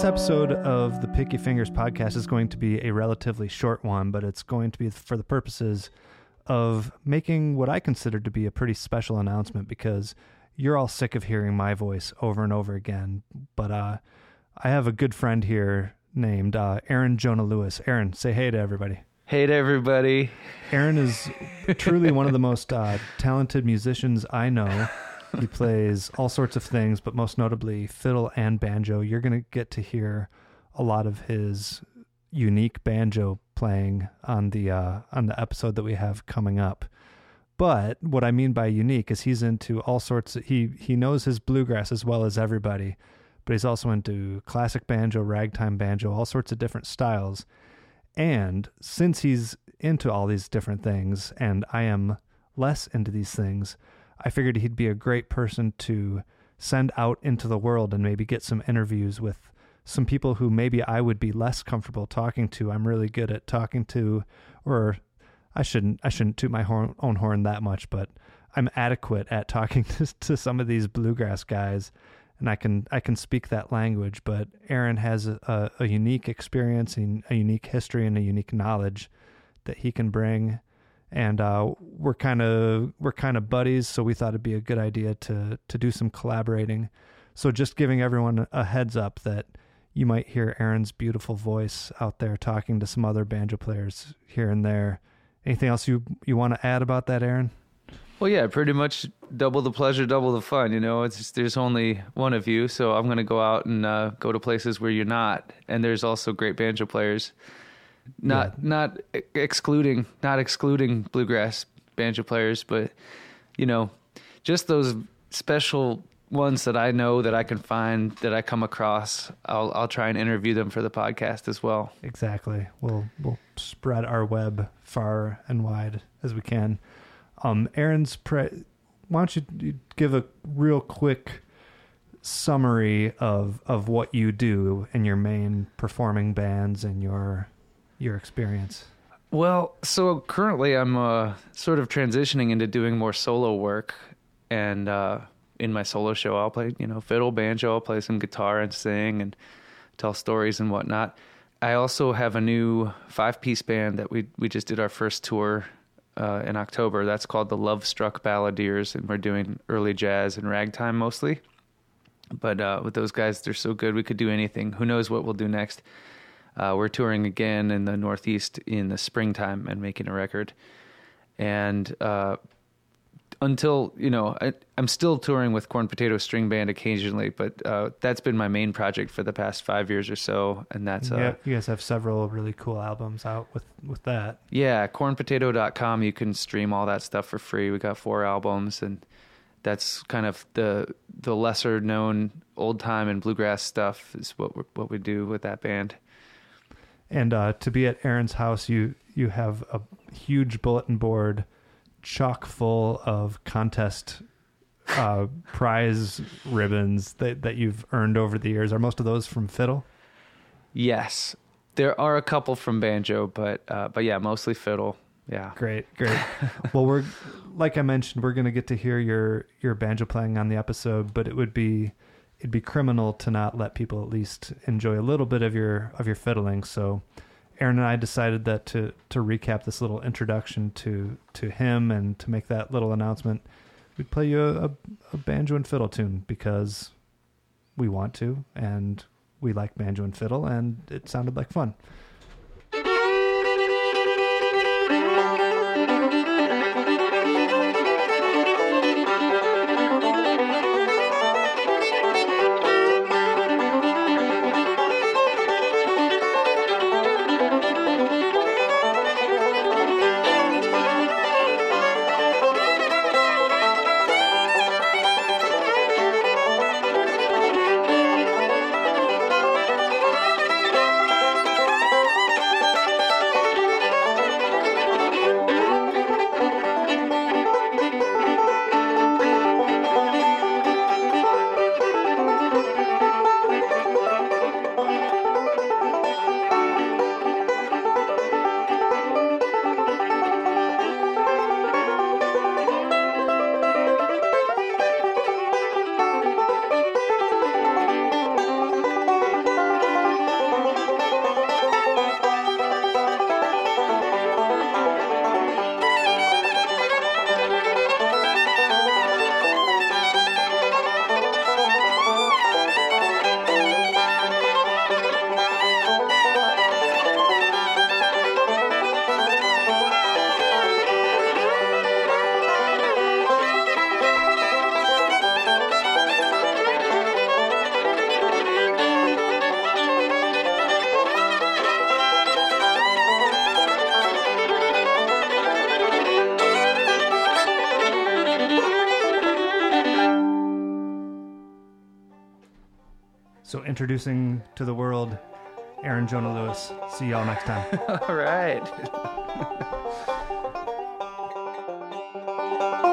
This episode of the Picky Fingers podcast is going to be a relatively short one, but it's going to be for the purposes of making what I consider to be a pretty special announcement because you're all sick of hearing my voice over and over again. But uh, I have a good friend here named uh, Aaron Jonah Lewis. Aaron, say hey to everybody. Hey to everybody. Aaron is truly one of the most uh, talented musicians I know. He plays all sorts of things, but most notably fiddle and banjo. You're going to get to hear a lot of his unique banjo playing on the uh, on the episode that we have coming up. But what I mean by unique is he's into all sorts. Of, he he knows his bluegrass as well as everybody, but he's also into classic banjo, ragtime banjo, all sorts of different styles. And since he's into all these different things, and I am less into these things, I figured he'd be a great person to send out into the world and maybe get some interviews with some people who maybe I would be less comfortable talking to. I'm really good at talking to, or I shouldn't I shouldn't toot my horn, own horn that much, but I'm adequate at talking to, to some of these bluegrass guys, and I can I can speak that language. But Aaron has a, a unique experience and a unique history and a unique knowledge that he can bring and uh, we're kind of we're kind of buddies, so we thought it'd be a good idea to to do some collaborating. So just giving everyone a heads up that you might hear Aaron's beautiful voice out there talking to some other banjo players here and there. Anything else you you want to add about that, Aaron? Well, yeah, pretty much double the pleasure, double the fun. You know, it's just, there's only one of you, so I'm going to go out and uh, go to places where you're not, and there's also great banjo players not yeah. not excluding not excluding bluegrass banjo players, but you know, just those special ones that I know that I can find that I come across. I'll I'll try and interview them for the podcast as well. Exactly. We'll we'll spread our web far and wide as we can. Um, Aaron's pre- why don't you give a real quick summary of of what you do in your main performing bands and your your experience? Well, so currently I'm uh, sort of transitioning into doing more solo work, and uh, in my solo show, I'll play you know fiddle, banjo, I'll play some guitar and sing and tell stories and whatnot. I also have a new five piece band that we we just did our first tour uh, in October. That's called the Love Struck Balladeers, and we're doing early jazz and ragtime mostly. But uh, with those guys, they're so good. We could do anything. Who knows what we'll do next? Uh, we're touring again in the Northeast in the springtime and making a record. And uh, until you know, I, am still touring with Corn Potato String Band occasionally, but uh, that's been my main project for the past five years or so. And that's uh, yeah, you guys have several really cool albums out with with that. Yeah, cornpotato.com. You can stream all that stuff for free. We got four albums and that's kind of the the lesser known old time and bluegrass stuff is what what we do with that band. And uh, to be at Aaron's house, you you have a huge bulletin board chock full of contest uh, prize ribbons that that you've earned over the years. Are most of those from fiddle? Yes, there are a couple from banjo, but uh, but yeah, mostly fiddle. Yeah, great, great. well, we're like I mentioned, we're going to get to hear your your banjo playing on the episode, but it would be it'd be criminal to not let people at least enjoy a little bit of your of your fiddling. So Aaron and I decided that to to recap this little introduction to to him and to make that little announcement, we'd play you a, a, banjo and fiddle tune because we want to and we like banjo and fiddle and it sounded like fun. So, introducing to the world Aaron Jonah Lewis. See y'all next time. All right.